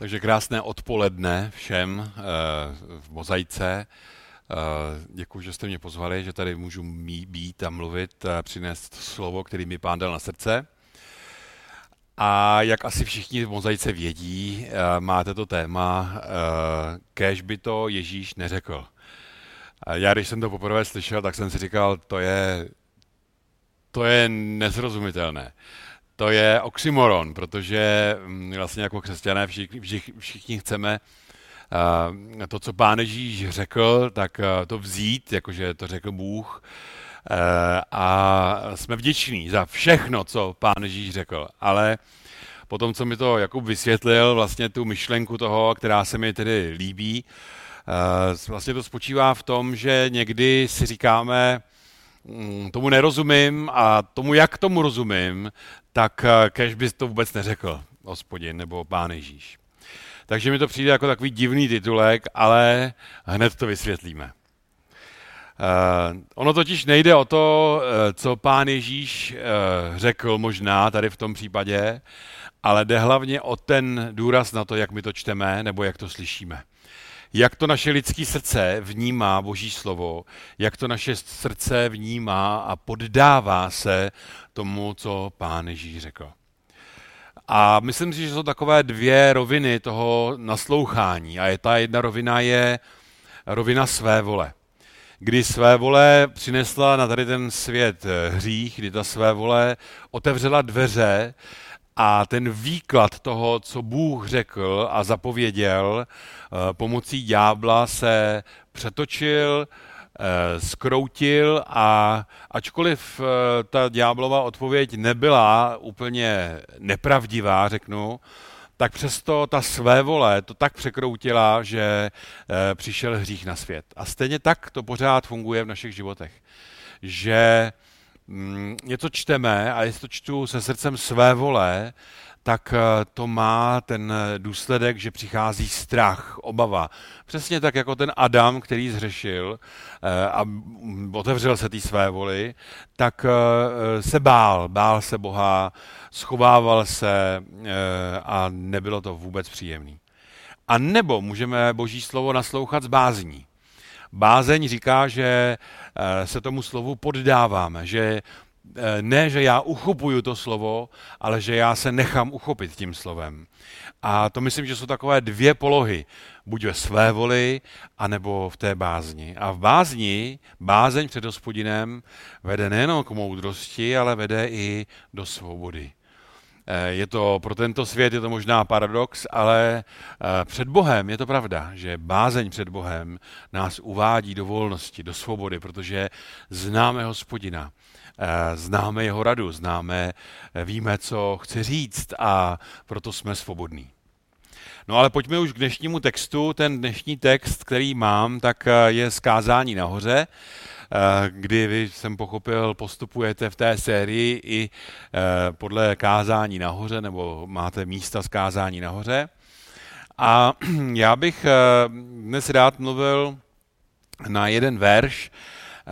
Takže krásné odpoledne všem eh, v Mozaice. Eh, Děkuji, že jste mě pozvali, že tady můžu být a mluvit a přinést slovo, který mi pán dal na srdce. A jak asi všichni v Mozaice vědí, eh, máte to téma, kež by to Ježíš neřekl. Já, když jsem to poprvé slyšel, tak jsem si říkal, to je, to je nezrozumitelné to je oxymoron, protože mm, vlastně jako křesťané všichni, všichni chceme uh, to, co pán Ježíš řekl, tak uh, to vzít, jakože to řekl Bůh, uh, a jsme vděční za všechno, co pán Ježíš řekl. Ale potom, co mi to Jakub vysvětlil, vlastně tu myšlenku toho, která se mi tedy líbí, vlastně to spočívá v tom, že někdy si říkáme, tomu nerozumím a tomu, jak tomu rozumím, tak eh, kež bys to vůbec neřekl, hospodin nebo pán Ježíš. Takže mi to přijde jako takový divný titulek, ale hned to vysvětlíme. Uh, ono totiž nejde o to, uh, co pán Ježíš řekl možná tady v tom případě, ale jde hlavně o ten důraz na to, jak my to čteme nebo jak to slyšíme. Jak to naše lidské srdce vnímá Boží slovo, jak to naše srdce vnímá a poddává se tomu, co pán Ježíš řekl. A myslím si, že jsou takové dvě roviny toho naslouchání. A je ta jedna rovina je rovina své vole. Kdy své vole přinesla na tady ten svět hřích, kdy ta své vole otevřela dveře a ten výklad toho, co Bůh řekl a zapověděl, eh, pomocí ďábla se přetočil, Eh, skroutil a ačkoliv eh, ta ďáblova odpověď nebyla úplně nepravdivá, řeknu, tak přesto ta své vole to tak překroutila, že eh, přišel hřích na svět. A stejně tak to pořád funguje v našich životech. Že něco čteme a jestli to čtu se srdcem své vole, tak eh, to má ten důsledek, že přichází strach, obava. Přesně tak jako ten Adam, který zřešil eh, a otevřel se té své voli, tak eh, se bál, bál se Boha, schovával se a nebylo to vůbec příjemný. A nebo můžeme Boží slovo naslouchat z bázní. Bázeň říká, že se tomu slovu poddáváme, že Eh, ne, že já uchopuju to slovo, ale že já se nechám uchopit tím slovem. A to myslím, že jsou takové dvě polohy. Buď ve své voli, anebo v té bázni. A v bázni, bázeň před hospodinem, vede nejenom k moudrosti, ale vede i do svobody. Eh, je to pro tento svět je to možná paradox, ale eh, před Bohem je to pravda, že bázeň před Bohem nás uvádí do volnosti, do svobody, protože známe hospodina Eh, známe jeho radu, známe, víme, co chce říct a proto jsme svobodní. No ale pojďme už k dnešnímu textu. Ten dnešní text, který mám, tak je zkázání nahoře, kdy vy, jsem pochopil, postupujete v té sérii i podle kázání nahoře, nebo máte místa zkázání nahoře. A já bych dnes rád mluvil na jeden verš,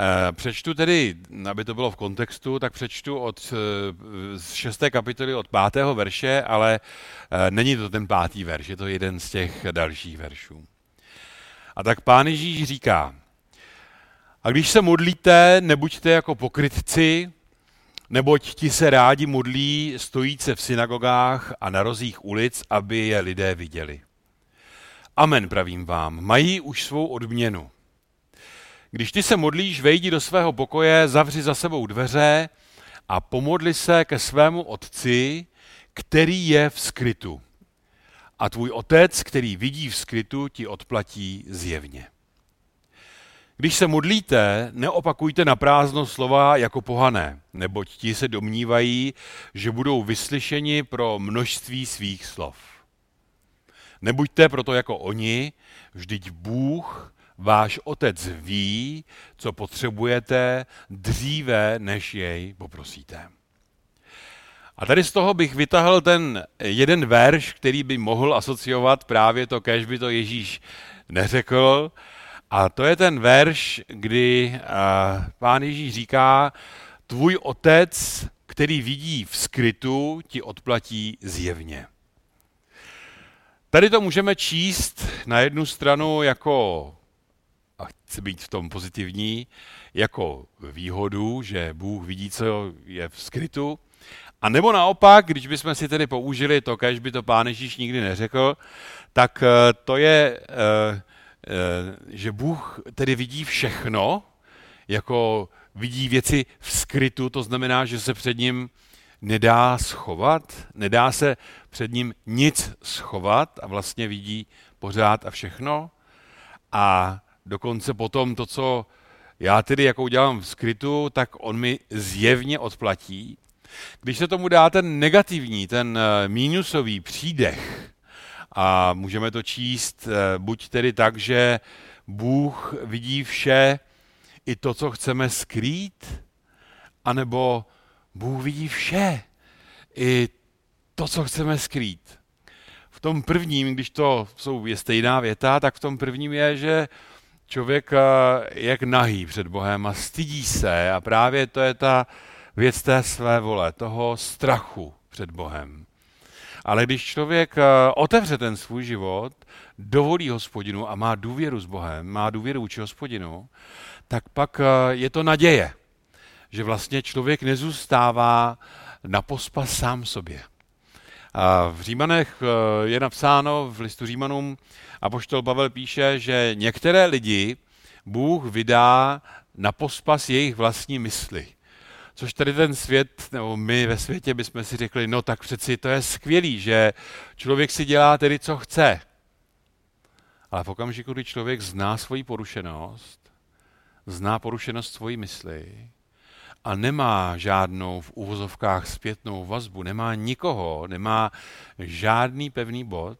Eh, přečtu tedy, aby to bylo v kontextu, tak přečtu od eh, z šesté kapitoly od pátého verše, ale eh, není to ten pátý verš, je to jeden z těch dalších veršů. A tak pán Ježíš říká, a když se modlíte, nebuďte jako pokrytci, neboť ti se rádi modlí stojíce v synagogách a na rozích ulic, aby je lidé viděli. Amen, pravím vám, mají už svou odměnu. Když ty se modlíš, vejdi do svého pokoje, zavři za sebou dveře a pomodli se ke svému otci, který je v skrytu. A tvůj otec, který vidí v skrytu, ti odplatí zjevně. Když se modlíte, neopakujte na prázdno slova jako pohané, neboť ti se domnívají, že budou vyslyšeni pro množství svých slov. Nebuďte proto jako oni, vždyť Bůh váš otec ví, co potřebujete dříve, než jej poprosíte. A tady z toho bych vytahl ten jeden verš, který by mohl asociovat právě to, kež by to Ježíš neřekl. A to je ten verš, kdy pán Ježíš říká, tvůj otec, který vidí v skrytu, ti odplatí zjevně. Tady to můžeme číst na jednu stranu jako, a chci být v tom pozitivní, jako výhodu, že Bůh vidí, co je v skrytu, a nebo naopak, když bychom si tedy použili to, kež by to pán Ježíš nikdy neřekl, tak eh, to je, eh, že Bůh tedy vidí všechno, jako vidí věci v skrytu, to znamená, že se před ním nedá schovat, nedá se před ním nic schovat a vlastně vidí pořád a všechno. A dokonce potom to, co já tedy jako udělám v skrytu, tak on mi zjevně odplatí. Když se tomu dá ten negativní, ten eh, mínusový přídech, a můžeme to číst eh, buď tedy tak, že Bůh vidí vše, i to, co chceme skrýt, anebo Bůh vidí vše, i to, co chceme skrýt. V tom prvním, když to jsou, je stejná věta, tak v tom prvním je, že člověk eh, je jak nahý před Bohem a stydí se a právě to je ta věc té své vole, toho strachu před Bohem. Ale když člověk eh, otevře ten svůj život, dovolí hospodinu a má důvěru s Bohem, má důvěru vůči hospodinu, tak pak eh, je to naděje, že vlastně člověk nezůstává na pospas sám sobě. A v Římanech eh, je napsáno v listu Římanům, a poštol Pavel píše, že některé lidi Bůh vydá na pospas jejich vlastní mysli. Což tady ten svět, nebo my ve světě bychom si řekli, no tak přeci to je skvělý, že člověk si dělá tedy, co chce. Ale v okamžiku, kdy člověk zná svoji porušenost, zná porušenost svojí mysli a nemá žádnou v uvozovkách zpětnou vazbu, nemá nikoho, nemá žádný pevný bod,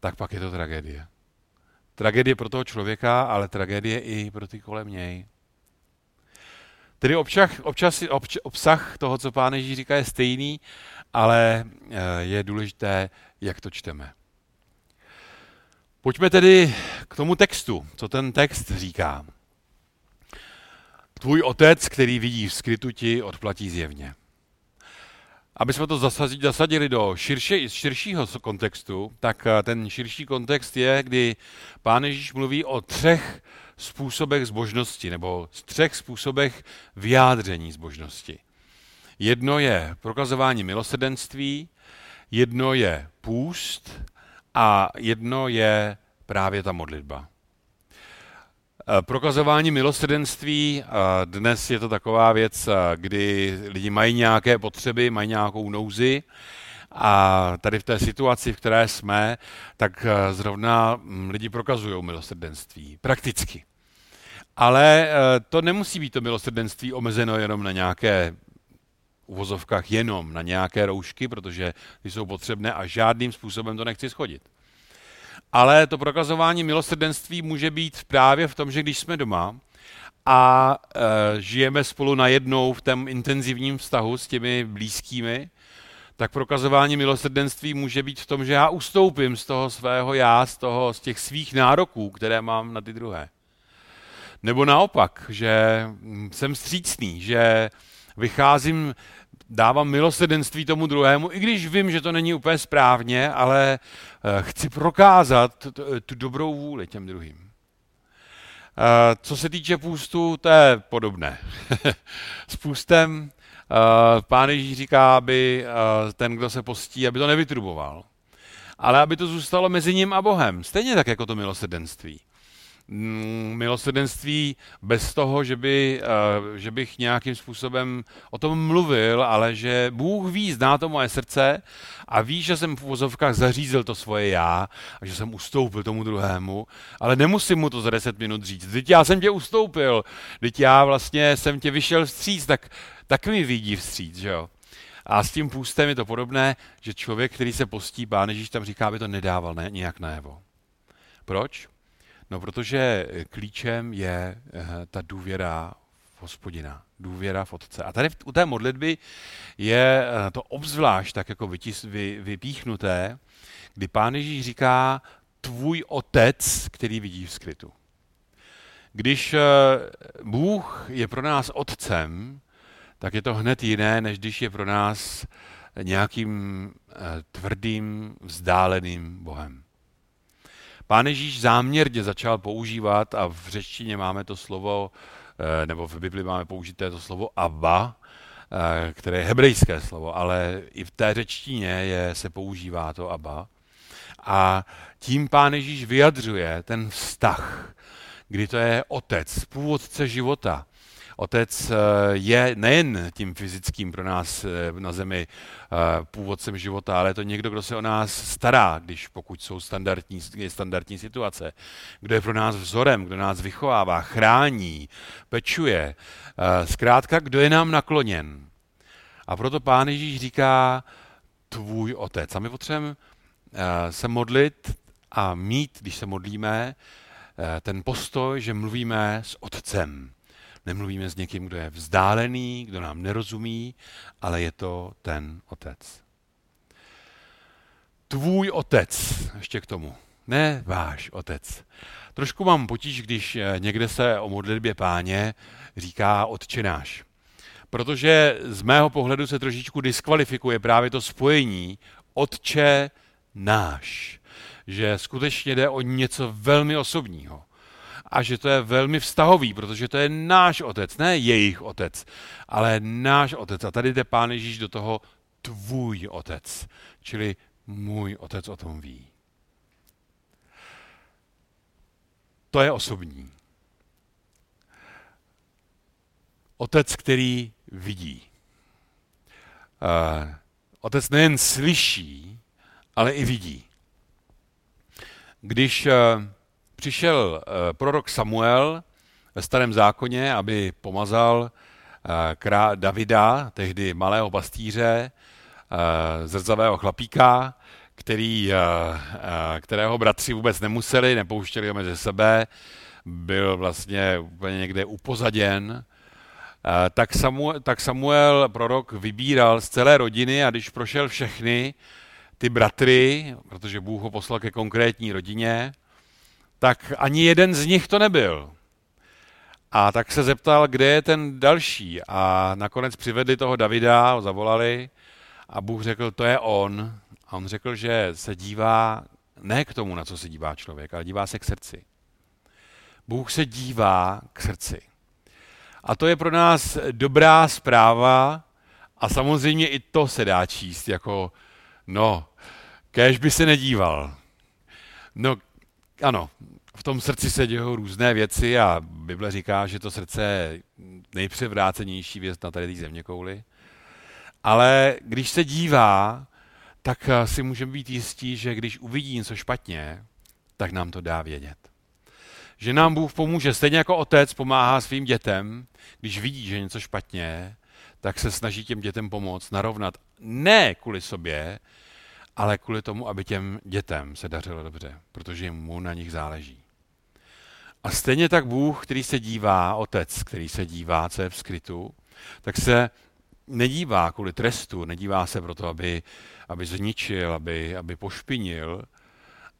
tak pak je to tragédie. Tragédie pro toho člověka, ale tragédie i pro ty kolem něj. Tedy občas, občas, obč, obsah toho, co pán Ježíš říká, je stejný, ale eh, je důležité, jak to čteme. Pojďme tedy k tomu textu, co ten text říká. Tvůj otec, který vidí v skrytu, ti odplatí zjevně. Aby jsme to zasadili do širší, širšího kontextu, tak eh, ten širší kontext je, kdy pán Ježíš mluví o třech způsobech zbožnosti, nebo z třech způsobech vyjádření zbožnosti. Jedno je prokazování milosrdenství, jedno je půst a jedno je právě ta modlitba. Eh, prokazování milosrdenství, eh, dnes je to taková věc, eh, kdy lidi mají nějaké potřeby, mají nějakou nouzi a tady v té situaci, v které jsme, tak zrovna hm, lidi prokazují milosrdenství, prakticky. Ale to nemusí být to milosrdenství omezeno jenom na nějaké uvozovkách jenom na nějaké roušky, protože ty jsou potřebné a žádným způsobem to nechci schodit. Ale to prokazování milosrdenství může být právě v tom, že když jsme doma a e, žijeme spolu najednou v tom intenzivním vztahu s těmi blízkými, tak prokazování milosrdenství může být v tom, že já ustoupím z toho svého já, z, toho, z těch svých nároků, které mám na ty druhé. Nebo naopak, že jsem střícný, že vycházím dávám milosrdenství tomu druhému, i když vím, že to není úplně správně, ale eh, chci prokázat tu dobrou vůli těm druhým. Eh, co se týče půstu, to je podobné. S půstem pán Ježíš říká, aby ten, kdo se postí, aby to nevytruboval. Ale aby to zůstalo mezi ním a Bohem. Stejně tak jako to milosrdenství. Mm, milosrdenství bez toho, že, by, eh, že bych nějakým způsobem o tom mluvil, ale že Bůh ví, zná to moje srdce a ví, že jsem v uvozovkách zařízl to svoje já a že jsem ustoupil tomu druhému, ale nemusím mu to za deset minut říct. Teď já jsem tě ustoupil, teď já vlastně jsem tě vyšel vstříc, tak, tak mi vidí vstříc, že jo. A s tím půstem je to podobné, že člověk, který se postí, Pán Ježíš tam říká, aby to nedával ne, nějak najevo. Proč? No, protože klíčem je eh, ta důvěra v hospodina, důvěra v Otce. A tady u té modlitby je eh, to obzvlášť tak jako vytis, vy, vypíchnuté, kdy Pán Ježíš říká tvůj Otec, který vidí v skrytu. Když eh, Bůh je pro nás Otcem, tak je to hned jiné, než když je pro nás nějakým tvrdým, vzdáleným Bohem. Pán Ježíš záměrně začal používat, a v řečtině máme to slovo, nebo v Bibli máme použité to slovo Abba, které je hebrejské slovo, ale i v té řečtině je, se používá to Abba. A tím pán Ježíš vyjadřuje ten vztah, kdy to je otec, původce života. Otec eh, je nejen tím fyzickým pro nás eh, na zemi eh, původcem života, ale je to někdo, kdo se o nás stará, když pokud jsou standardní, standardní situace. Kdo je pro nás vzorem, kdo nás vychovává, chrání, pečuje. Zkrátka, kdo je nám nakloněn. A proto pán Ježíš říká tvůj otec. A my potřebujeme se modlit a mít, když se modlíme, ten postoj, že mluvíme s otcem. Nemluvíme s někým, kdo je vzdálený, kdo nám nerozumí, ale je to ten otec. Tvůj otec, ještě k tomu. Ne váš otec. Trošku mám potíž, když eh, někde se o modlitbě páně říká otčenáš. Protože z mého pohledu se trošičku diskvalifikuje právě to spojení otče náš že skutečně jde o něco velmi osobního. A že to je velmi vztahový, protože to je náš otec, ne jejich otec, ale náš otec. A tady jde Pán Ježíš do toho tvůj otec, čili můj otec o tom ví. To je osobní. Otec, který vidí. Uh, otec nejen slyší, ale i vidí. Když eh, přišel eh, prorok Samuel ve starém zákoně, aby pomazal eh, krá Davida, tehdy malého pastýře, zrzavého chlapíka, který, kterého bratři vůbec nemuseli, nepouštěli ho mezi sebe, byl vlastně úplně někde upozaděn, tak Samuel, tak Samuel prorok vybíral z celé rodiny a když prošel všechny, ty bratry, protože Bůh ho poslal ke konkrétní rodině, tak ani jeden z nich to nebyl. A tak se zeptal, kde je ten další. A nakonec přivedli toho Davida, ho zavolali a Bůh řekl, to je on. A on řekl, že se dívá ne k tomu, na co se dívá člověk, ale dívá se k srdci. Bůh se dívá k srdci. A to je pro nás dobrá zpráva a samozřejmě i to se dá číst jako No, kéž by se nedíval. No, ano, v tom srdci se dějou různé věci a Bible říká, že to srdce je nejpřevrácenější věc na tady té země kouli. Ale když se dívá, tak si můžeme být jistí, že když uvidí něco špatně, tak nám to dá vědět. Že nám Bůh pomůže, stejně jako otec pomáhá svým dětem, když vidí, že něco špatně, tak se snaží těm dětem pomoct, narovnat. Ne kvůli sobě, ale kvůli tomu, aby těm dětem se dařilo dobře, protože mu na nich záleží. A stejně tak Bůh, který se dívá, otec, který se dívá, co je v skrytu, tak se nedívá kvůli trestu, nedívá se proto, aby, aby zničil, aby, aby pošpinil,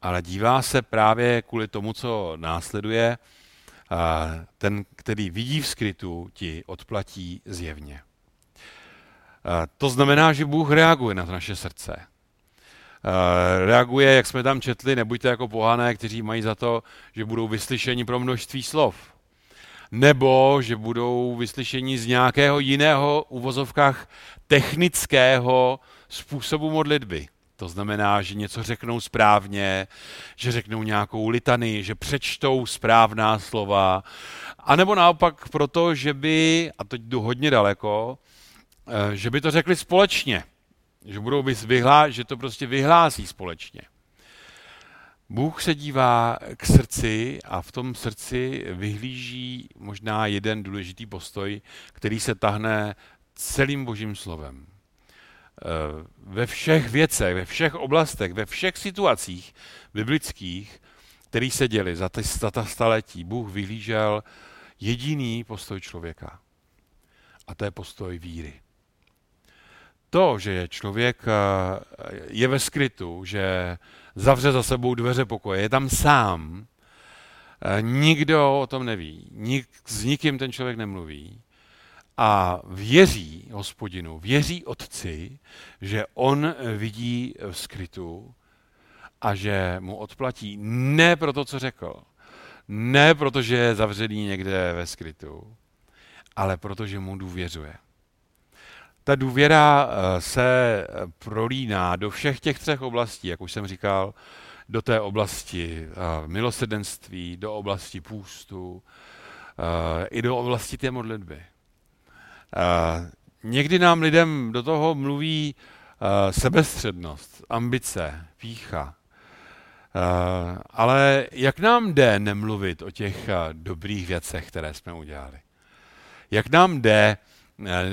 ale dívá se právě kvůli tomu, co následuje. Ten, který vidí v skrytu, ti odplatí zjevně. To znamená, že Bůh reaguje na naše srdce. Eh, reaguje, jak jsme tam četli, nebuďte jako pohané, kteří mají za to, že budou vyslyšeni pro množství slov. Nebo že budou vyslyšeni z nějakého jiného uvozovkách technického způsobu modlitby. To znamená, že něco řeknou správně, že řeknou nějakou litany, že přečtou správná slova, a nebo naopak proto, že by, a teď jdu hodně daleko, eh, že by to řekli společně že, budou vyhlá, že to prostě vyhlásí společně. Bůh se dívá k srdci a v tom srdci vyhlíží možná jeden důležitý postoj, který se tahne celým božím slovem. Eh, ve všech věcech, ve všech oblastech, ve všech situacích biblických, které se děly za, ty, za ta staletí, Bůh vyhlížel jediný postoj člověka. A to je postoj víry to, že člověk eh, je ve skrytu, že zavře za sebou dveře pokoje, je tam sám, eh, nikdo o tom neví, nik, s nikým ten člověk nemluví a věří hospodinu, věří otci, že on vidí v skrytu a že mu odplatí ne pro to, co řekl, ne protože je zavřený někde ve skrytu, ale protože mu důvěřuje. Ta důvěra eh, se prolíná do všech těch třech oblastí, jak už jsem říkal, do té oblasti eh, milosrdenství, do oblasti půstu, eh, i do oblasti té modlitby. Někdy nám lidem do toho mluví sebestřednost, ambice, pícha. Ale jak nám jde nemluvit o těch dobrých věcech, které jsme udělali? Jak nám jde eh,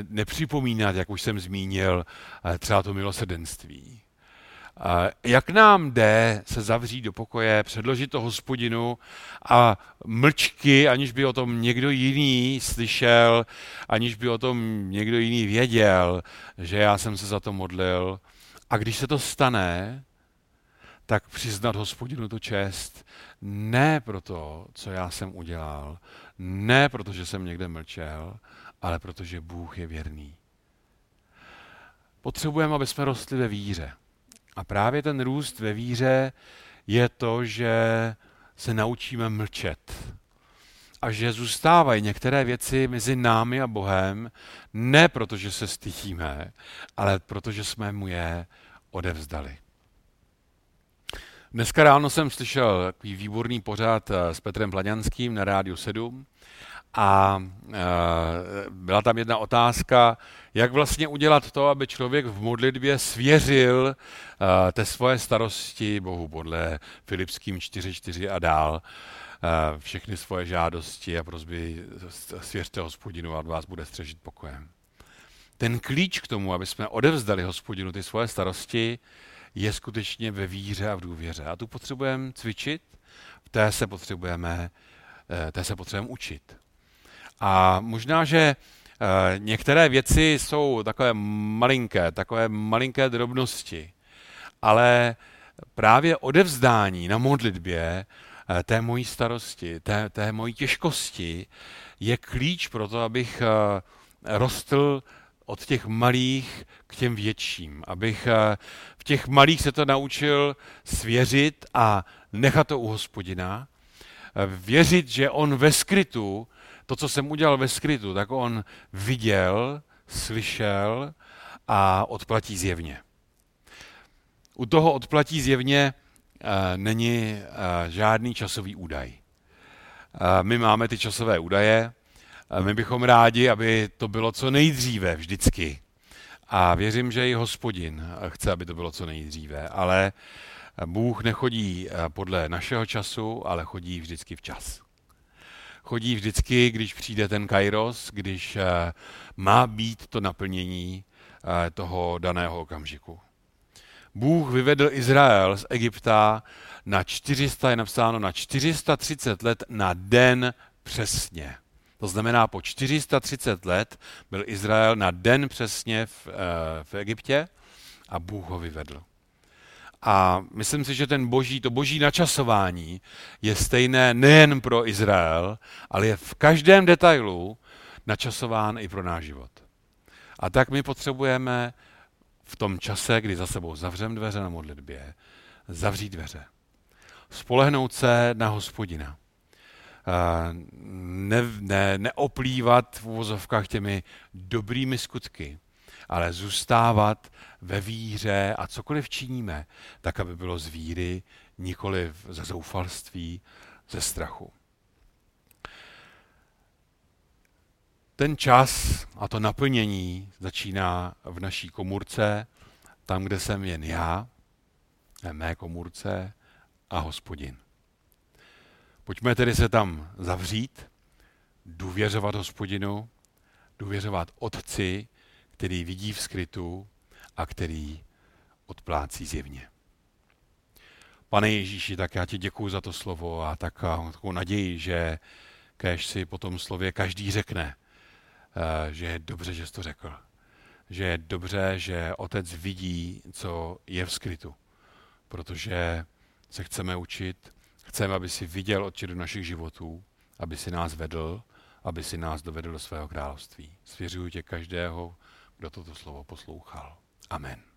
nepřipomínat, jak už jsem zmínil, eh, třeba to milosrdenství? Jak nám jde se zavřít do pokoje, předložit to hospodinu a mlčky, aniž by o tom někdo jiný slyšel, aniž by o tom někdo jiný věděl, že já jsem se za to modlil. A když se to stane, tak přiznat hospodinu tu čest. Ne proto, co já jsem udělal, ne protože jsem někde mlčel, ale protože Bůh je věrný. Potřebujeme, aby jsme rostli ve víře. A právě ten růst ve víře je to, že se naučíme mlčet. A že zůstávají některé věci mezi námi a Bohem, ne protože se stydíme, ale protože jsme mu je odevzdali. Dneska ráno jsem slyšel takový výborný pořád eh, s Petrem Plaňanským na Rádiu 7 a eh, byla tam jedna otázka, jak vlastně udělat to, aby člověk v modlitbě svěřil té svoje starosti Bohu podle Filipským 4.4 a dál všechny svoje žádosti a prozby svěřte hospodinu a vás bude střežit pokojem. Ten klíč k tomu, aby jsme odevzdali hospodinu ty svoje starosti, je skutečně ve víře a v důvěře. A tu potřebujeme cvičit, té se potřebujeme, té se potřebujeme učit. A možná, že eh, některé věci jsou takové malinké, takové malinké drobnosti, ale právě odevzdání na modlitbě eh, té mojí starosti, té, té mojí těžkosti je klíč pro to, abych rostl od těch malých k těm větším, abych eh, v těch malých se to naučil svěřit a nechat to u hospodina, eh, věřit, že on ve skrytu, to, co jsem udělal ve skrytu, tak on viděl, slyšel a odplatí zjevně. U toho odplatí zjevně uh, není uh, žádný časový údaj. Uh, my máme ty časové údaje, my bychom rádi, aby to bylo co nejdříve vždycky. A věřím, že i hospodin chce, aby to bylo co nejdříve. Ale Bůh nechodí eh, podle našeho času, ale chodí vždycky včas. Chodí vždycky, když přijde ten kairos, když eh, má být to naplnění eh, toho daného okamžiku. Bůh vyvedl Izrael z Egypta na 400, je napsáno na 430 let na den přesně. To znamená, po 430 let byl Izrael na den přesně v, eh, v Egyptě a Bůh ho vyvedl. A myslím si, že ten boží, to boží načasování je stejné nejen pro Izrael, ale je v každém detailu načasován i pro náš život. A tak my potřebujeme v tom čase, kdy za sebou zavřem dveře na modlitbě, zavřít dveře. Spolehnout se na hospodina ne, ne, neoplývat v uvozovkách těmi dobrými skutky, ale zůstávat ve víře a cokoliv činíme, tak, aby bylo z víry, nikoli ze zoufalství, ze strachu. Ten čas a to naplnění začíná v naší komůrce, tam, kde jsem jen já, mé komůrce a hospodin. Pojďme tedy se tam zavřít, důvěřovat hospodinu, důvěřovat otci, který vidí v skrytu a který odplácí zjevně. Pane Ježíši, tak já ti děkuji za to slovo a tak, takovou naději, že kež si po tom slově každý řekne, eh, že je dobře, že jsi to řekl. Že je dobře, že otec vidí, co je v skrytu. Protože se chceme učit, Chceme, aby si viděl oči do našich životů, aby si nás vedl, aby si nás dovedl do svého království. Svěřuju tě každého, kdo toto slovo poslouchal. Amen.